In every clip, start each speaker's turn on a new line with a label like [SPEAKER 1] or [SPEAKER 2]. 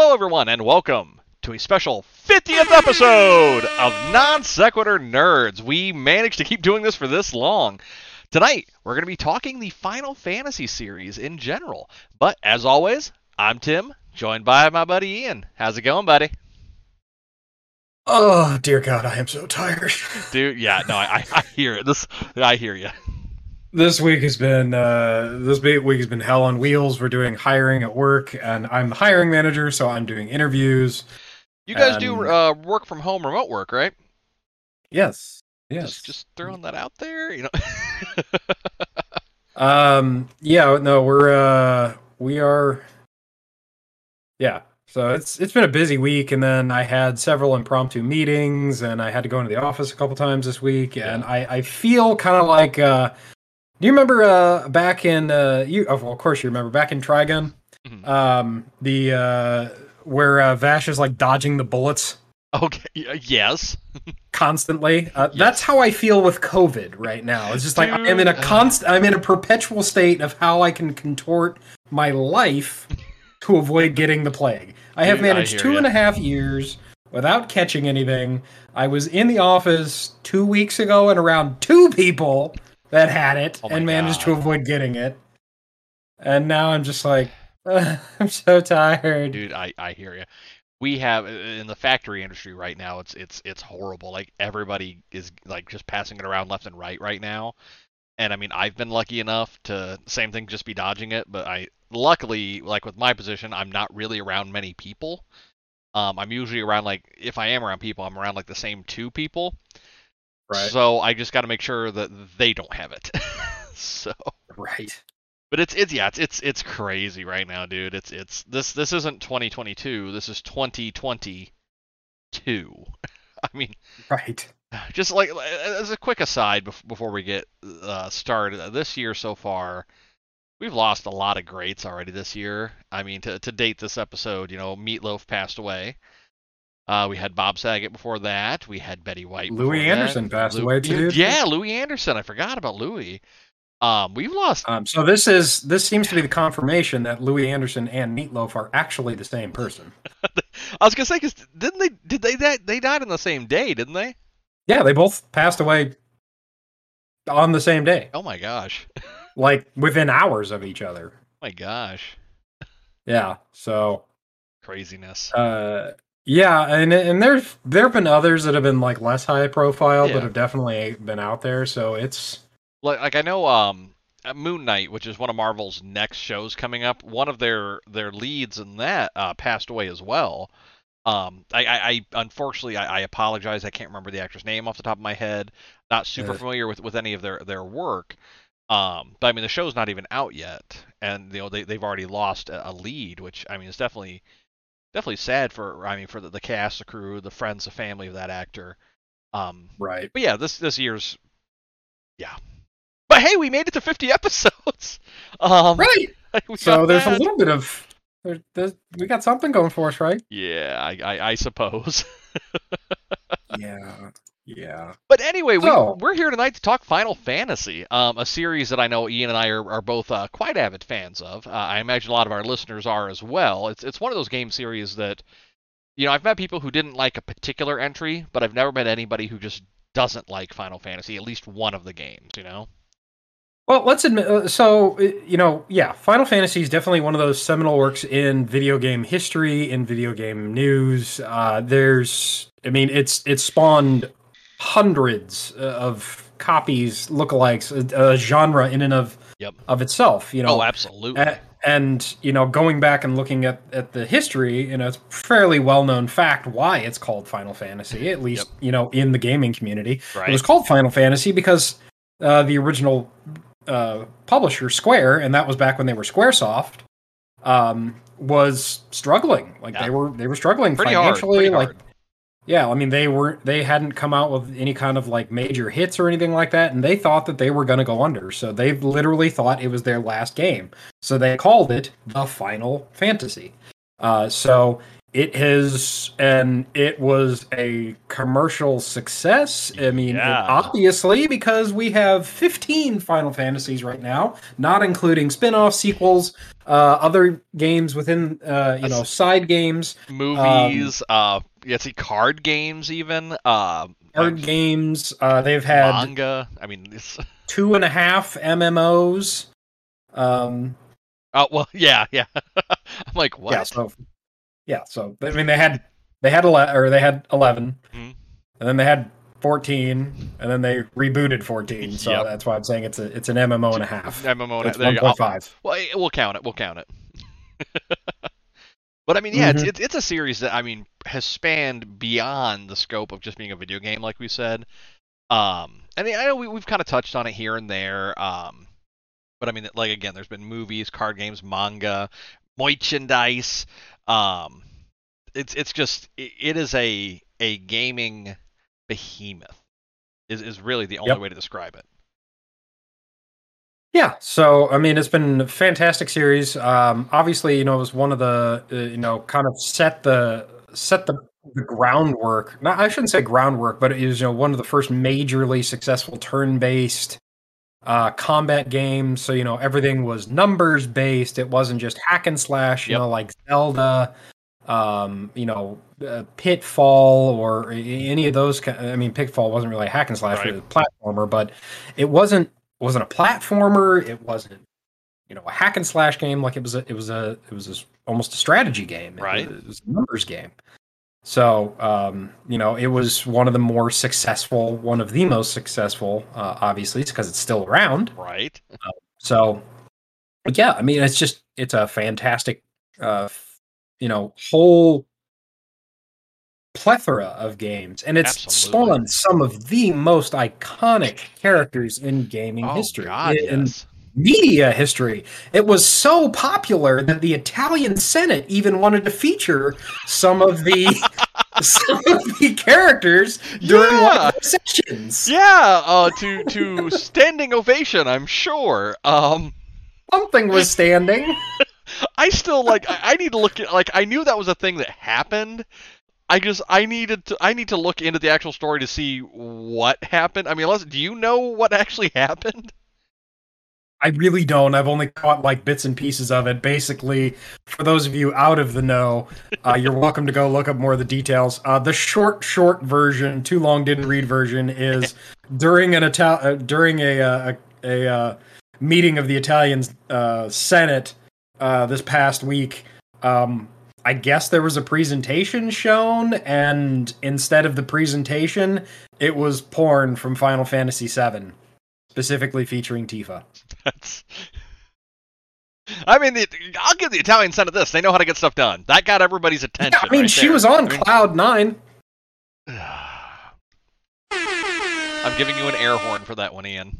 [SPEAKER 1] Hello, everyone, and welcome to a special 50th episode of Non Sequitur Nerds. We managed to keep doing this for this long. Tonight, we're going to be talking the Final Fantasy series in general. But as always, I'm Tim, joined by my buddy Ian. How's it going, buddy?
[SPEAKER 2] Oh dear God, I am so tired.
[SPEAKER 1] Dude, yeah, no, I, I hear it. This, I hear you.
[SPEAKER 2] This week has been uh, this week has been hell on wheels. We're doing hiring at work, and I'm the hiring manager, so I'm doing interviews.
[SPEAKER 1] You guys
[SPEAKER 2] Um,
[SPEAKER 1] do uh, work from home, remote work, right?
[SPEAKER 2] Yes, yes.
[SPEAKER 1] Just, just throwing that out there, you know.
[SPEAKER 2] Um, yeah, no, we're uh, we are. Yeah, so it's it's been a busy week, and then I had several impromptu meetings, and I had to go into the office a couple times this week, and I I feel kind of like uh, do you remember uh back in uh you oh, well, of course you remember back in Trigun,
[SPEAKER 1] Mhm.
[SPEAKER 2] um the uh where uh, Vash is like dodging the bullets
[SPEAKER 1] okay, yes.
[SPEAKER 2] constantly. Uh,
[SPEAKER 1] Yes.
[SPEAKER 2] That's how I feel with COVID right now. It's just like I am in a
[SPEAKER 1] Dude.
[SPEAKER 2] const. I'm in a perpetual state of how I can contort my life to avoid getting the plague. I have
[SPEAKER 1] Dude, I
[SPEAKER 2] managed
[SPEAKER 1] hear
[SPEAKER 2] two
[SPEAKER 1] ya.
[SPEAKER 2] and a half years without catching anything. I was in the office two weeks ago and around two people that had it
[SPEAKER 1] Oh
[SPEAKER 2] and managed to avoid getting it. And now I'm just like, I'm so tired.
[SPEAKER 1] dude i i hear you we have in the factory industry right now it's it's it's horrible. Like everybody is like just passing it around left and right right now. And i mean i've been lucky enough to same thing just be dodging it. But i luckily like with my position i'm not really around many people. Um i'm usually around like if i am around people i'm around like the same two people
[SPEAKER 2] Right.
[SPEAKER 1] so i just got to make sure that they don't have it so
[SPEAKER 2] Right.
[SPEAKER 1] but it's it's yeah it's it's it's crazy right now, dude. It's it's this this isn't 2022. This is 2022. I mean,
[SPEAKER 2] Right.
[SPEAKER 1] just like as a quick aside bef- before we get uh, started, this year so far, we've lost a lot of greats already this year. I mean, to to date this episode, you know, Meatloaf passed away. Uh, we had Bob Saget before that. We had Betty White.
[SPEAKER 2] Louis
[SPEAKER 1] that.
[SPEAKER 2] Anderson passed
[SPEAKER 1] Lou-
[SPEAKER 2] away too.
[SPEAKER 1] Yeah, Louie Anderson. I forgot about Louis. Um, we've lost
[SPEAKER 2] Um, so this is this seems to be the confirmation that Louie Anderson and Meatloaf are actually the same person.
[SPEAKER 1] I was gonna say, cause didn't they? Did they? That they died on the same day, didn't they?
[SPEAKER 2] Yeah, they both passed away on the same day,
[SPEAKER 1] Oh my gosh!
[SPEAKER 2] Like within hours of each other.
[SPEAKER 1] Oh my gosh!
[SPEAKER 2] Yeah. So,
[SPEAKER 1] Craziness.
[SPEAKER 2] uh, yeah, and and there's there have been others that have been like less high profile,
[SPEAKER 1] Yeah.
[SPEAKER 2] but have definitely been out there. So it's
[SPEAKER 1] Like, like I know, um, uh, Moon Knight, which is one of Marvel's next shows coming up. One of their their leads in that uh, passed away as well. Um, I, I, I unfortunately I, I apologize. I can't remember the actor's name off the top of my head. Not super familiar with, with any of their their work. Um, but I mean the show's not even out yet, and you know they they've already lost a, a lead, which I mean is definitely definitely sad for I mean for the, the cast, the crew, the friends, the family of that actor. Um,
[SPEAKER 2] right.
[SPEAKER 1] but yeah, this this year's yeah. But hey, we made it to 50 episodes. Um,
[SPEAKER 2] Right. So there's a little bit of there, there's, we got something going for us, right?
[SPEAKER 1] Yeah, I, I, I suppose.
[SPEAKER 2] Yeah. Yeah.
[SPEAKER 1] But anyway, we,
[SPEAKER 2] So-
[SPEAKER 1] we're here tonight to talk Final Fantasy, um, a series that I know Ian and I are, are both uh, quite avid fans of. Uh, I imagine a lot of our listeners are as well. It's it's one of those game series that, you know, I've met people who didn't like a particular entry, but I've never met anybody who just doesn't like Final Fantasy, at least one of the games. You know?
[SPEAKER 2] Well, let's admit. uh, So, uh, you know, yeah, Final Fantasy is definitely one of those seminal works in video game history, in video game news. Uh, there's, I mean, it's it's spawned hundreds uh, of copies, lookalikes, a, a genre in and of
[SPEAKER 1] Yep.
[SPEAKER 2] of itself. You know,
[SPEAKER 1] oh, absolutely.
[SPEAKER 2] A- and you know, going back and looking at, at the history, you know, it's fairly well known fact why it's called Final Fantasy, at least you know in the gaming community.
[SPEAKER 1] right.
[SPEAKER 2] It was called Final Fantasy because uh, the original uh, publisher, Square, and that was back when they were SquareSoft, um, was struggling. Like
[SPEAKER 1] Yeah.
[SPEAKER 2] they were they were struggling
[SPEAKER 1] pretty hard.
[SPEAKER 2] financially.
[SPEAKER 1] Pretty
[SPEAKER 2] like
[SPEAKER 1] hard.
[SPEAKER 2] Yeah, I mean they weren't they hadn't come out with any kind of like major hits or anything like that, and they thought that they were going to go under. So they literally thought it was their last game. So they called it the Final Fantasy. Uh, so it has, and it was a commercial success. I mean,
[SPEAKER 1] Yeah.
[SPEAKER 2] obviously, because we have 15 Final Fantasies right now, not including spin off sequels, uh, other games within, uh, you know, side games,
[SPEAKER 1] Movies, uh, yeah, see, card games, even. Uh,
[SPEAKER 2] card games. Uh, they've had
[SPEAKER 1] manga. I mean, it's.
[SPEAKER 2] two and a half MMOs. Um,
[SPEAKER 1] Oh well, yeah, yeah. I'm like, what?
[SPEAKER 2] Yeah, so yeah, so I mean they had they had ele- or they had 11
[SPEAKER 1] Mhm.
[SPEAKER 2] and then they had fourteen, and then they rebooted fourteen. So
[SPEAKER 1] Yep.
[SPEAKER 2] that's why I'm saying it's a it's an MMO and a half.
[SPEAKER 1] MMO.
[SPEAKER 2] It's
[SPEAKER 1] there
[SPEAKER 2] one
[SPEAKER 1] you go.
[SPEAKER 2] point five.
[SPEAKER 1] Well, we'll count it. We'll count it. but I mean, yeah, it's,
[SPEAKER 2] Mhm.
[SPEAKER 1] it's it's a series that I mean has spanned beyond the scope of just being a video game, like we said. Um, and I know we, we've kind of touched on it here and there. Um, but I mean, like again, there's been movies, card games, manga, merchandise. Um, it's it's just it, it is a a gaming behemoth. Is is really the only
[SPEAKER 2] Yep.
[SPEAKER 1] way to describe it.
[SPEAKER 2] Yeah, so I mean, it's been a fantastic series. Um, obviously, you know, it was one of the uh, you know kind of set the set the, the groundwork. Not, I shouldn't say groundwork, but it was you know one of the first majorly successful turn-based uh, combat games. So you know everything was numbers based. It wasn't just hack and slash. You
[SPEAKER 1] Yep.
[SPEAKER 2] know, like Zelda. Um, you know, uh, Pitfall or any of those. I mean, Pitfall wasn't really a hack and slash,
[SPEAKER 1] Right.
[SPEAKER 2] it was a platformer, but it wasn't wasn't a platformer. It wasn't you know a hack and slash game. Like it was a it was a it was a, almost a strategy game.
[SPEAKER 1] Right.
[SPEAKER 2] it was a numbers game. So um, you know it was one of the more successful, one of the most successful, uh, obviously, because it's still around.
[SPEAKER 1] Right.
[SPEAKER 2] So yeah, I mean it's just it's a fantastic, uh, you know, whole plethora of games, and it's
[SPEAKER 1] Absolutely.
[SPEAKER 2] spawned some of the most iconic characters in gaming
[SPEAKER 1] Oh
[SPEAKER 2] history.
[SPEAKER 1] God,
[SPEAKER 2] in,
[SPEAKER 1] yes.
[SPEAKER 2] media history. It was so popular that the Italian Senate even wanted to feature some of the some of the characters during one of their sessions.
[SPEAKER 1] Yeah, uh, to to standing ovation, I'm sure. Um,
[SPEAKER 2] Something was standing.
[SPEAKER 1] I still like. I, I need to look at like. I knew that was a thing that happened. I just I needed to. I need to look into the actual story to see what happened. I mean, unless do you know what actually happened?
[SPEAKER 2] I really don't. I've only caught like bits and pieces of it. Basically, for those of you out of the know, uh, you're welcome to go look up more of the details. Uh, the short, short version, too long didn't read version, is during an Ital- uh, during a uh, a, a uh, meeting of the Italian uh, Senate uh, this past week. Um, I guess there was a presentation shown, and instead of the presentation, it was porn from Final Fantasy VII, specifically featuring Tifa.
[SPEAKER 1] That's. I mean, the, I'll give the Italian Senate this. They know how to get stuff done. That got everybody's attention.
[SPEAKER 2] Yeah, I mean,
[SPEAKER 1] right
[SPEAKER 2] she
[SPEAKER 1] there.
[SPEAKER 2] was on
[SPEAKER 1] I mean-
[SPEAKER 2] cloud nine.
[SPEAKER 1] I'm giving you an air horn for that one, Ian.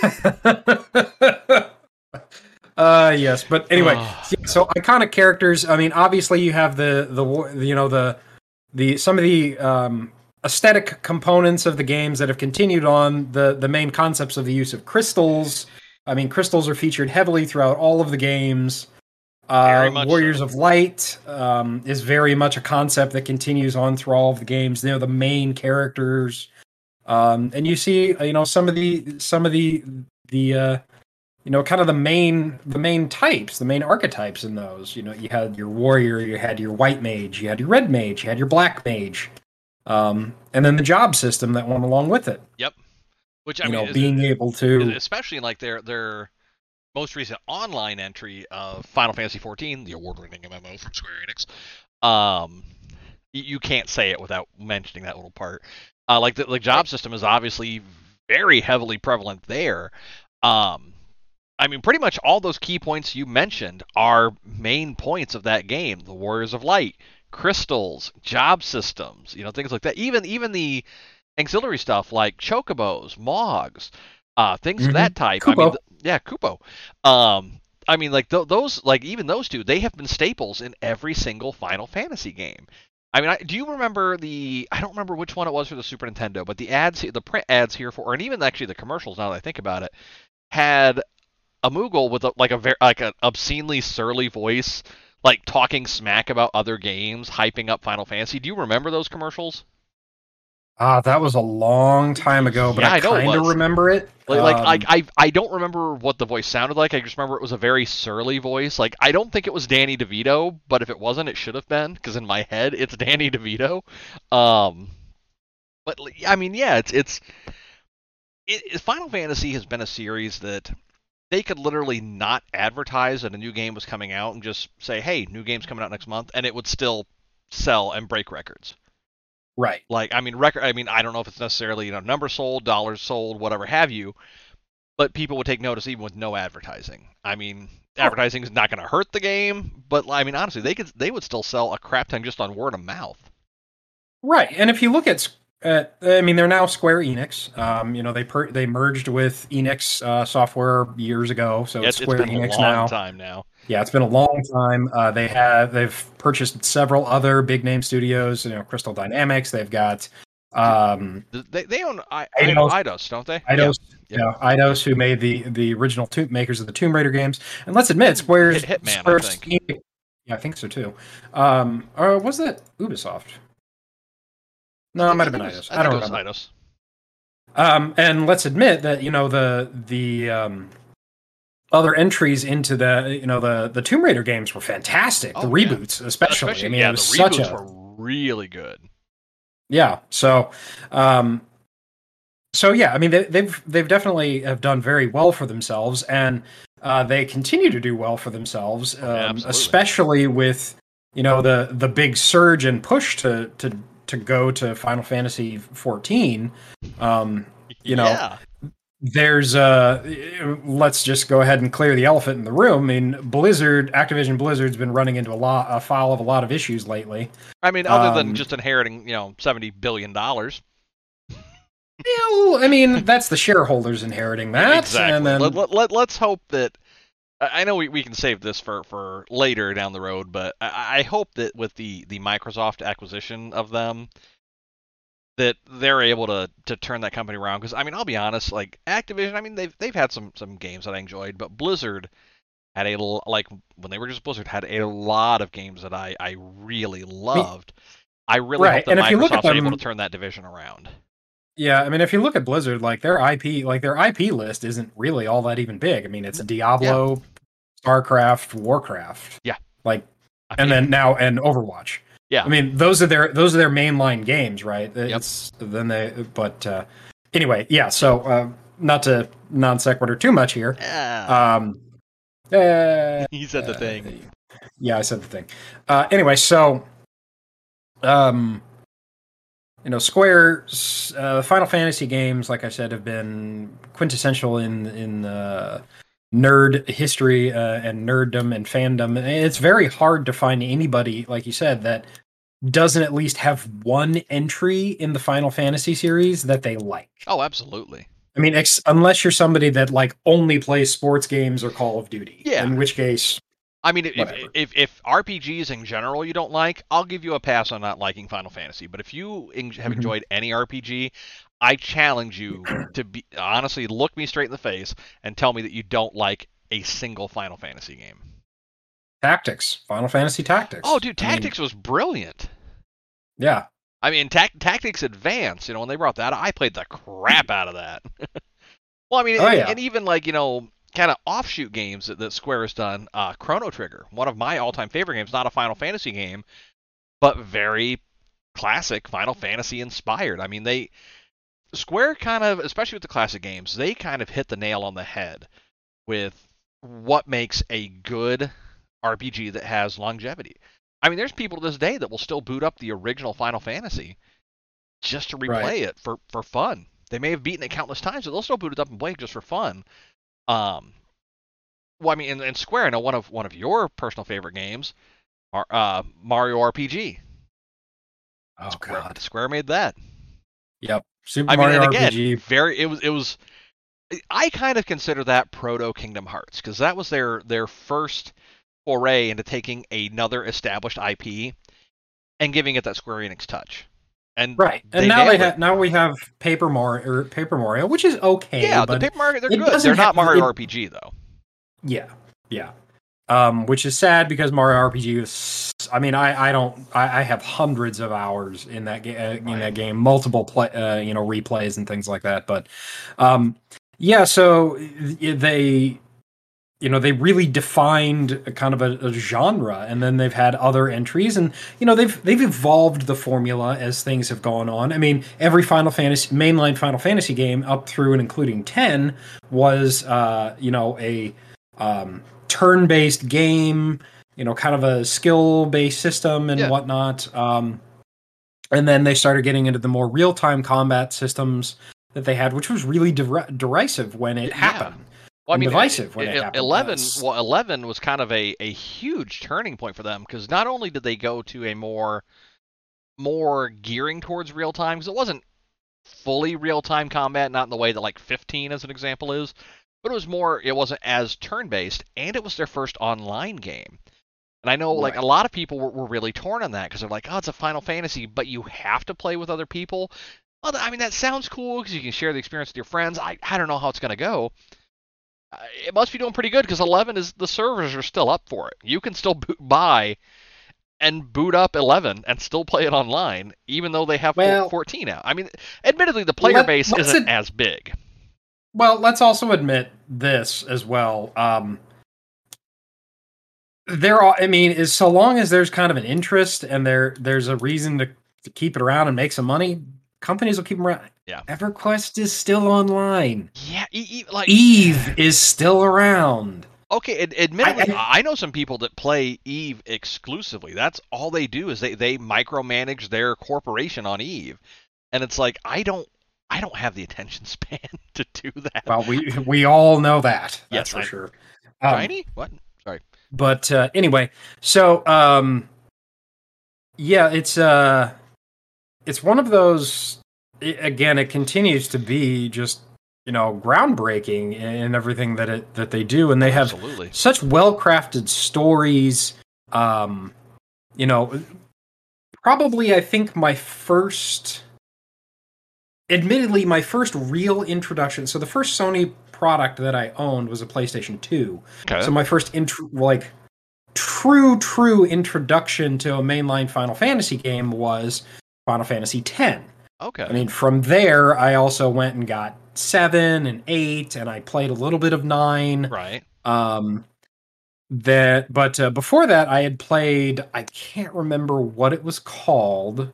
[SPEAKER 2] uh, yes, but anyway, yeah, so iconic characters. I mean, obviously you have the the you know the the some of the um, aesthetic components of the games that have continued on the the main concepts of the use of crystals. I mean, crystals are featured heavily throughout all of the games. Uh, Warriors
[SPEAKER 1] so.
[SPEAKER 2] of Light um, is very much a concept that continues on through all of the games. They're the main characters, um, and you see, you know, some of the some of the the uh, you know, kind of the main the main types, the main archetypes in those. You know, you had your warrior, you had your white mage, you had your red mage, you had your black mage, um, and then the job system that went along with it.
[SPEAKER 1] Yep which I
[SPEAKER 2] you
[SPEAKER 1] mean,
[SPEAKER 2] know, being able to
[SPEAKER 1] especially like their their most recent online entry of Final Fantasy XIV, the award-winning MMO from Square Enix. Um, you can't say it without mentioning that little part. Uh, like the, the job system is obviously very heavily prevalent there. Um, I mean, pretty much all those key points you mentioned are main points of that game. The Warriors of Light, crystals, job systems, you know, things like that. Even even the auxiliary stuff like chocobos, mogs, uh, things of
[SPEAKER 2] Mhm.
[SPEAKER 1] that type. I mean, th- yeah, Kupo. Um, I mean, like th- those, like even those two, they have been staples in every single Final Fantasy game. I mean, I, do you remember the? I don't remember which one it was for the Super Nintendo, but the ads, the print ads here for, and even actually the commercials. Now that I think about it, had a Moogle with a, like a very like an obscenely surly voice, like talking smack about other games, hyping up Final Fantasy. Do you remember those commercials?
[SPEAKER 2] Ah, that was a long time ago, but
[SPEAKER 1] Yeah,
[SPEAKER 2] I
[SPEAKER 1] I
[SPEAKER 2] kind of remember it.
[SPEAKER 1] Like, like,
[SPEAKER 2] Um,
[SPEAKER 1] like I, I don't remember what the voice sounded like. I just remember it was a very surly voice. Like, I don't think it was Danny DeVito, but if it wasn't, it should have been because in my head it's Danny DeVito. Um, but I mean, yeah, it's it's it, it- Final Fantasy has been a series that they could literally not advertise that a new game was coming out and just say, "Hey, new game's coming out next month," and it would still sell and break records.
[SPEAKER 2] right.
[SPEAKER 1] Like, I mean, record. I mean, I don't know if it's necessarily you know numbers sold, dollars sold, whatever have you, but people would take notice even with no advertising. I mean,
[SPEAKER 2] Oh.
[SPEAKER 1] advertising is not going to hurt the game, but I mean, honestly, they could they would still sell a crap ton just on word of mouth.
[SPEAKER 2] Right, and if you look at, at I mean, they're now Square Enix. Um, you know, they per- they merged with Enix uh, software years ago, so
[SPEAKER 1] it's,
[SPEAKER 2] Square
[SPEAKER 1] been a
[SPEAKER 2] Enix
[SPEAKER 1] long
[SPEAKER 2] now.
[SPEAKER 1] time now.
[SPEAKER 2] Yeah, it's been a long time. Uh, they have they've purchased several other big name studios. You know, Crystal Dynamics. They've got um,
[SPEAKER 1] They they own I,
[SPEAKER 2] Eidos.
[SPEAKER 1] Eidos, don't they?
[SPEAKER 2] Eidos,
[SPEAKER 1] Yeah.
[SPEAKER 2] Eidos, who made the the original tomb makers of the Tomb Raider games. And let's admit, Square's
[SPEAKER 1] Hit- Hitman, I
[SPEAKER 2] Square's-
[SPEAKER 1] think.
[SPEAKER 2] Yeah, I think so too. Um, or was that Ubisoft? No, it might have been
[SPEAKER 1] I think it. I,
[SPEAKER 2] I, don't remember.
[SPEAKER 1] Eidos.
[SPEAKER 2] Um, and let's admit that you know the the um, other entries into the you know the the Tomb Raider games were fantastic. the
[SPEAKER 1] Oh, yeah.
[SPEAKER 2] reboots, especially. I mean,
[SPEAKER 1] yeah,
[SPEAKER 2] it was
[SPEAKER 1] the
[SPEAKER 2] such
[SPEAKER 1] reboots
[SPEAKER 2] a
[SPEAKER 1] were really good.
[SPEAKER 2] yeah. So, um, so yeah. I mean, they, they've they've definitely have done very well for themselves, and uh, they continue to do well for themselves, um,
[SPEAKER 1] Oh, yeah,
[SPEAKER 2] especially with you know the the big surge and push to to to go to Final Fantasy 14. Um, you know,
[SPEAKER 1] yeah.
[SPEAKER 2] there's uh let's just go ahead and clear the elephant in the room. I mean, Blizzard, Activision Blizzard's been running into a lot a file of a lot of issues lately.
[SPEAKER 1] I mean, other than
[SPEAKER 2] um,
[SPEAKER 1] just inheriting, you know, seventy billion dollars.
[SPEAKER 2] Yeah, well, I mean, that's the shareholders inheriting that,
[SPEAKER 1] exactly.
[SPEAKER 2] and then
[SPEAKER 1] let, let, let, let's hope that. I know we, we can save this for, for later down the road, but I, I hope that with the, the Microsoft acquisition of them, that they're able to, to turn that company around. Because I mean, I'll be honest, like Activision, I mean they've they've had some some games that I enjoyed, but Blizzard had a like when they were just Blizzard had a lot of games that I I really loved. I really
[SPEAKER 2] Right,
[SPEAKER 1] hope that
[SPEAKER 2] and if you look at
[SPEAKER 1] Microsoft's able to turn that division around.
[SPEAKER 2] Yeah, I mean, if you look at Blizzard, like their IP, like their IP list isn't really all that even big. I mean, it's Diablo, StarCraft, Warcraft,
[SPEAKER 1] Yeah.
[SPEAKER 2] like,
[SPEAKER 1] I
[SPEAKER 2] and then now and Overwatch.
[SPEAKER 1] Yeah.
[SPEAKER 2] I mean, those are their those are their mainline games, right? It's then they, but uh, anyway, yeah. So uh, not to non sequitur too much here.
[SPEAKER 1] yeah,
[SPEAKER 2] Um, uh,
[SPEAKER 1] he said the thing.
[SPEAKER 2] Yeah, I said the thing. Uh, anyway, so, um, you know, Square's uh, Final Fantasy games, like I said, have been quintessential in in uh, nerd history uh, and nerddom and fandom. And it's very hard to find anybody, like you said, that doesn't at least have one entry in the Final Fantasy series that they like.
[SPEAKER 1] Oh, absolutely.
[SPEAKER 2] I mean, ex- unless you're somebody that like only plays sports games or Call of Duty.
[SPEAKER 1] Yeah.
[SPEAKER 2] In which case,
[SPEAKER 1] I mean, if, if if RPGs in general you don't like, I'll give you a pass on not liking Final Fantasy. But if you have
[SPEAKER 2] Mhm.
[SPEAKER 1] enjoyed any RPG, I challenge you to be honestly look me straight in the face and tell me that you don't like a single Final Fantasy game.
[SPEAKER 2] Tactics, Final Fantasy Tactics.
[SPEAKER 1] Oh, dude,
[SPEAKER 2] I mean,
[SPEAKER 1] Tactics was brilliant.
[SPEAKER 2] yeah.
[SPEAKER 1] I mean, tac Tactics Advance, you know, when they brought that, I played the crap out of that. well, I mean,
[SPEAKER 2] Oh,
[SPEAKER 1] and,
[SPEAKER 2] yeah.
[SPEAKER 1] and even like you know, kind of offshoot games that, that Square has done. Uh, Chrono Trigger, one of my all-time favorite games, not a Final Fantasy game, but very classic Final Fantasy inspired. I mean, they Square kind of, especially with the classic games, they kind of hit the nail on the head with what makes a good RPG that has longevity. I mean, there's people to this day that will still boot up the original Final Fantasy just to replay
[SPEAKER 2] Right.
[SPEAKER 1] it for, for fun. They may have beaten it countless times, but they'll still boot it up and play it just for fun. Um, well, I mean, and, and Square, I know one of one of your personal favorite games, are uh, Mario RPG.
[SPEAKER 2] Oh
[SPEAKER 1] Square,
[SPEAKER 2] God.
[SPEAKER 1] Square made that.
[SPEAKER 2] Yep. Super
[SPEAKER 1] I mean,
[SPEAKER 2] Mario
[SPEAKER 1] and again,
[SPEAKER 2] RPG.
[SPEAKER 1] very it was it was. I kind of consider that proto Kingdom Hearts because that was their their first foray into taking another established IP and giving it that Square Enix touch. And
[SPEAKER 2] Right. And now they
[SPEAKER 1] it.
[SPEAKER 2] have now we have Paper Mario or Paper Mario, which is okay.
[SPEAKER 1] yeah, the
[SPEAKER 2] but
[SPEAKER 1] Paper Mario they're good. They're not Mario
[SPEAKER 2] it-
[SPEAKER 1] RPG though.
[SPEAKER 2] yeah, yeah. um, which is sad because Mario RPG is. I mean, I I don't. I, I have hundreds of hours in that game. Uh, in
[SPEAKER 1] Right.
[SPEAKER 2] that game, multiple play, uh, you know, replays and things like that. But, um, yeah. So they, you know, they really defined a kind of a, a genre, and then they've had other entries, and you know, they've they've evolved the formula as things have gone on. I mean, every Final Fantasy mainline Final Fantasy game up through and including ten was, uh, you know, a um, turn-based game, you know, kind of a skill-based system and
[SPEAKER 1] Yeah.
[SPEAKER 2] whatnot. Um, and then they started getting into the more real-time combat systems that they had, which was really der- derisive when it
[SPEAKER 1] Yeah.
[SPEAKER 2] happened.
[SPEAKER 1] Well, I mean,
[SPEAKER 2] divisive when it happened,
[SPEAKER 1] eleven. Well, eleven was kind of a, a huge turning point for them because not only did they go to a more more gearing towards real time because it wasn't fully real time combat, not in the way that like 15 as an example is, but it was more. It wasn't as turn based, and it was their first online game. And I know like a lot of people were, were really torn on that because they're like, oh, it's a Final Fantasy, but you have to play with other people. Well, I mean, that sounds cool because you can share the experience with your friends. I, I don't know how it's going to go. It must be doing pretty good because 11 is the servers are still up for it. You can still boot, buy and boot up 11 and still play it online, even though they have
[SPEAKER 2] Well-
[SPEAKER 1] 14 now. I mean, admittedly, the player
[SPEAKER 2] Let-
[SPEAKER 1] base isn't
[SPEAKER 2] ad-
[SPEAKER 1] as big.
[SPEAKER 2] Well, let's also admit this as well. Um, there are, I mean, is so long as there's kind of an interest and there there's a reason to, to keep it around and make some money, companies will keep them around.
[SPEAKER 1] Yeah.
[SPEAKER 2] EverQuest is still online.
[SPEAKER 1] Yeah, e- e- like
[SPEAKER 2] Eve is still around.
[SPEAKER 1] Okay, ad- admittedly,
[SPEAKER 2] I-
[SPEAKER 1] I, know some people that play Eve exclusively. That's all they do is they they micromanage their corporation on Eve, and it's like I don't I don't have the attention span to do that.
[SPEAKER 2] Well, we we all know that. That's
[SPEAKER 1] Yes,
[SPEAKER 2] for
[SPEAKER 1] I-
[SPEAKER 2] sure. Um,
[SPEAKER 1] Shiny? What? Sorry.
[SPEAKER 2] but uh, anyway, so um, yeah, it's uh, it's one of those. I again, it continues to be just you know groundbreaking in everything that it that they do, and they have
[SPEAKER 1] Absolutely.
[SPEAKER 2] such well crafted stories. Um, you know, probably I think my first, admittedly, my first real introduction. So the first Sony product that I owned was a PlayStation Two.
[SPEAKER 1] Okay.
[SPEAKER 2] So my first intro, like true, true introduction to a mainline Final Fantasy game was Final Fantasy X.
[SPEAKER 1] okay.
[SPEAKER 2] I mean, from there, I also went and got seven and eight, and I played a little bit of nine.
[SPEAKER 1] right.
[SPEAKER 2] Um, that, but uh, before that, I had played. I can't remember what it was called,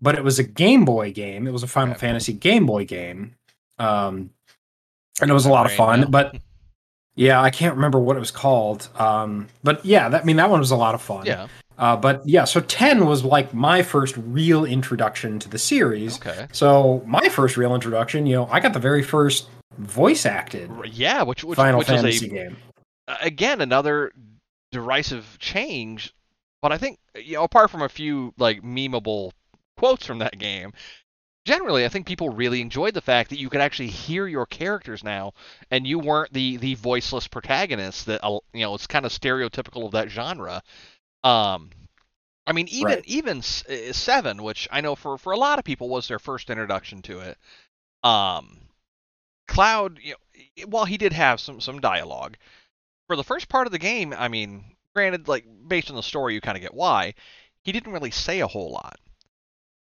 [SPEAKER 2] but it was a Game Boy game. It was a Final
[SPEAKER 1] Okay.
[SPEAKER 2] Fantasy Game Boy game. Um, and it was a lot of fun. But yeah, I can't remember what it was called. Um, but yeah, that I mean that one was a lot of fun.
[SPEAKER 1] yeah.
[SPEAKER 2] Uh, but yeah, so ten was like my first real introduction to the series.
[SPEAKER 1] Okay.
[SPEAKER 2] So my first real introduction, you know, I got the very first voice acted
[SPEAKER 1] Yeah, which which,
[SPEAKER 2] Final
[SPEAKER 1] which
[SPEAKER 2] Fantasy
[SPEAKER 1] a
[SPEAKER 2] game.
[SPEAKER 1] again another derisive change, but I think you know apart from a few like memeable quotes from that game, generally I think people really enjoyed the fact that you could actually hear your characters now, and you weren't the the voiceless protagonist that you know it's kind of stereotypical of that genre. Um, I mean even
[SPEAKER 2] Right.
[SPEAKER 1] even uh, seven, which I know for for a lot of people was their first introduction to it. Um, Cloud, you know, while he did have some some dialogue, for the first part of the game, I mean, granted, like based on the story, you kind of get why he didn't really say a whole lot.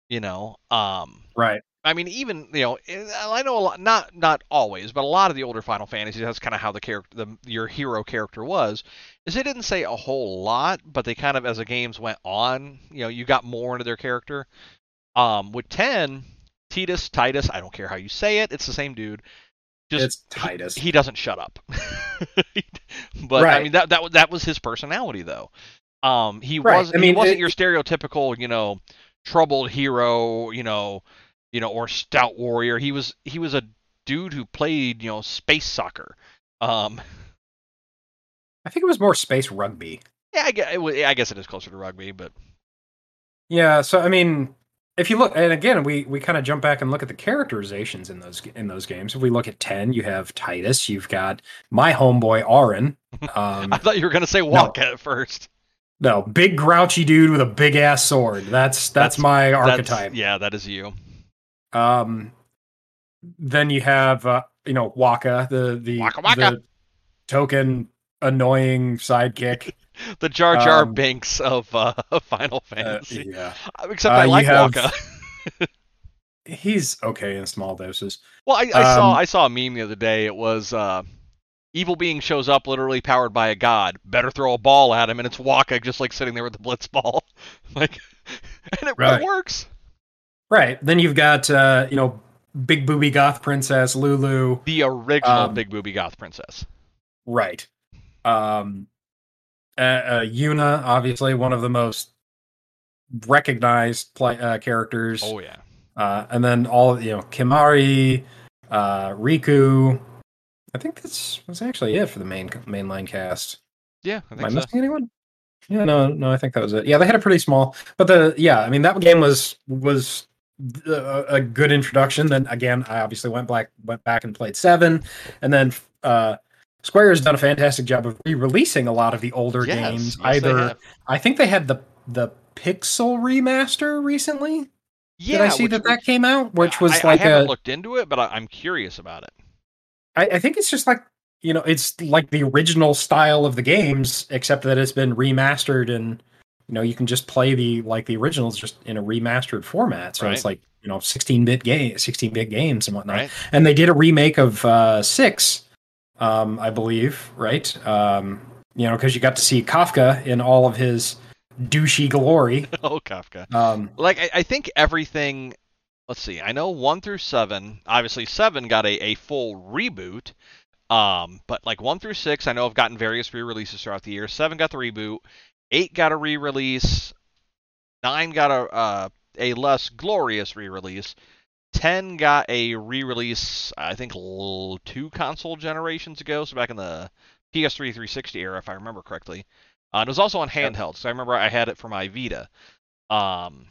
[SPEAKER 1] You know, um,
[SPEAKER 2] Right.
[SPEAKER 1] I mean, even you know, eh, I know a lot, not not always, but a lot of the older Final Fantasies. That's kind of how the character, the your hero character was. Is they didn't say a whole lot, but they kind of, as the games went on, you know, you got more into their character. Um, with ten, Titus, Titus, I don't care how you say it, it's the same dude. Just
[SPEAKER 2] it's Titus.
[SPEAKER 1] he doesn't shut up. but I mean that that that was his personality though. Um, he
[SPEAKER 2] Right.
[SPEAKER 1] wasn't
[SPEAKER 2] I
[SPEAKER 1] he wasn't
[SPEAKER 2] it-
[SPEAKER 1] your stereotypical you know troubled hero you know you know or stout warrior. He was he was a dude who played you know space soccer. Um,
[SPEAKER 2] I think it was more space rugby.
[SPEAKER 1] yeah, I guess, I guess it is closer to rugby, but
[SPEAKER 2] Yeah, so I mean, if you look, and again, we we kind of jump back and look at the characterizations in those in those games. If we look at ten, you have Titus, you've got my homeboy Auron. Um,
[SPEAKER 1] I thought you were gonna say Wonka at first.
[SPEAKER 2] no, big grouchy dude with a big ass sword. That's that's,
[SPEAKER 1] That's-
[SPEAKER 2] my
[SPEAKER 1] That's-
[SPEAKER 2] archetype.
[SPEAKER 1] yeah, that is you.
[SPEAKER 2] Um, then you have uh, you know Wakka, the the
[SPEAKER 1] Waka Waka.
[SPEAKER 2] the token annoying sidekick.
[SPEAKER 1] the Jar Jar
[SPEAKER 2] Um,
[SPEAKER 1] Binks of uh, Final
[SPEAKER 2] Uh,
[SPEAKER 1] Fantasy.
[SPEAKER 2] yeah,
[SPEAKER 1] Except
[SPEAKER 2] Uh,
[SPEAKER 1] I like
[SPEAKER 2] have-
[SPEAKER 1] Wakka.
[SPEAKER 2] he's okay in small doses.
[SPEAKER 1] Well, I, I saw
[SPEAKER 2] Um,
[SPEAKER 1] I saw a meme the other day. It was uh, evil being shows up, literally powered by a god. Better throw a ball at him, and it's Wakka just like sitting there with the blitzball, like, and it,
[SPEAKER 2] Right.
[SPEAKER 1] it works.
[SPEAKER 2] Right. Then you've got uh, you know big booby goth princess Lulu.
[SPEAKER 1] The original
[SPEAKER 2] Um,
[SPEAKER 1] Big Booby Goth Princess.
[SPEAKER 2] Right. Um, uh, uh, Yuna, obviously one of the most recognized play, uh, characters.
[SPEAKER 1] Oh yeah.
[SPEAKER 2] Uh, and then all you know, Kimahri, uh, Rikku. I think that's that's actually it for the main mainline cast.
[SPEAKER 1] Yeah, I
[SPEAKER 2] Am I
[SPEAKER 1] think so.
[SPEAKER 2] missing anyone? Yeah, no, no, I think that was it. Yeah, they had a pretty small, but the yeah, I mean that game was was a, a good introduction. Then again, I obviously went back went back and played seven, and then uh, Square has done a fantastic job of re-releasing a lot of the older
[SPEAKER 1] Yes,
[SPEAKER 2] games.
[SPEAKER 1] yes,
[SPEAKER 2] Either. I think they had the the Pixel remaster recently.
[SPEAKER 1] Yeah,
[SPEAKER 2] Did I see
[SPEAKER 1] which-
[SPEAKER 2] that that came out? Which was
[SPEAKER 1] I,
[SPEAKER 2] like
[SPEAKER 1] I haven't
[SPEAKER 2] a
[SPEAKER 1] looked into it, but I, I'm curious about it.
[SPEAKER 2] I, I think it's just like you know, it's like the original style of the games, except that it's been remastered and you know you can just play the like the originals just in a remastered format. So it's like you know, sixteen bit game, sixteen bit games and whatnot.
[SPEAKER 1] Right?
[SPEAKER 2] And they did a remake of uh, six, um, I believe, right? Um, you know, because you got to see Kefka in all of his douchey glory.
[SPEAKER 1] oh, Kefka.
[SPEAKER 2] Um,
[SPEAKER 1] Like I, I think everything. Let's see. I know one through seven. Obviously, seven got a, a full reboot. Um, but like one through six, I know I've gotten various re-releases throughout the year. Seven got the reboot. Eight got a re-release. Nine got a uh, a less glorious re-release. Ten got a re-release. I think l- two console generations ago, so back in the PS3 360 era, if I remember correctly. Uh, it was also on handheld, so I remember I had it for my Vita. Um,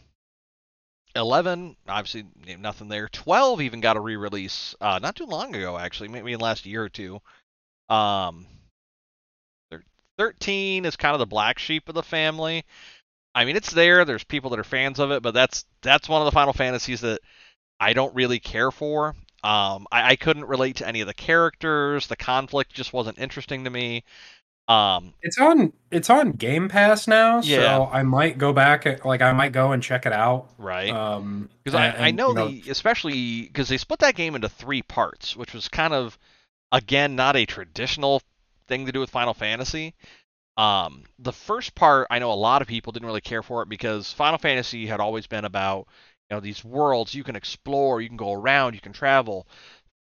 [SPEAKER 1] 11, obviously nothing there. 12 even got a re-release uh, not too long ago, actually, maybe in the last year or two. Um, 13 is kind of the black sheep of the family. I mean, it's there. There's people that are fans of it, but that's that's one of the Final Fantasies that I don't really care for. Um, I, I couldn't relate to any of the characters. The conflict just wasn't interesting to me. Um,
[SPEAKER 2] it's on it's on Game Pass now,
[SPEAKER 1] Yeah.
[SPEAKER 2] so I might go back. Like I might go and check it out.
[SPEAKER 1] right.
[SPEAKER 2] Um,
[SPEAKER 1] Because I, I know,
[SPEAKER 2] you
[SPEAKER 1] the especially because they split that game into three parts, which was kind of again not a traditional thing to do with Final Fantasy. Um, the first part, I know a lot of people didn't really care for it because Final Fantasy had always been about you know these worlds you can explore, you can go around, you can travel.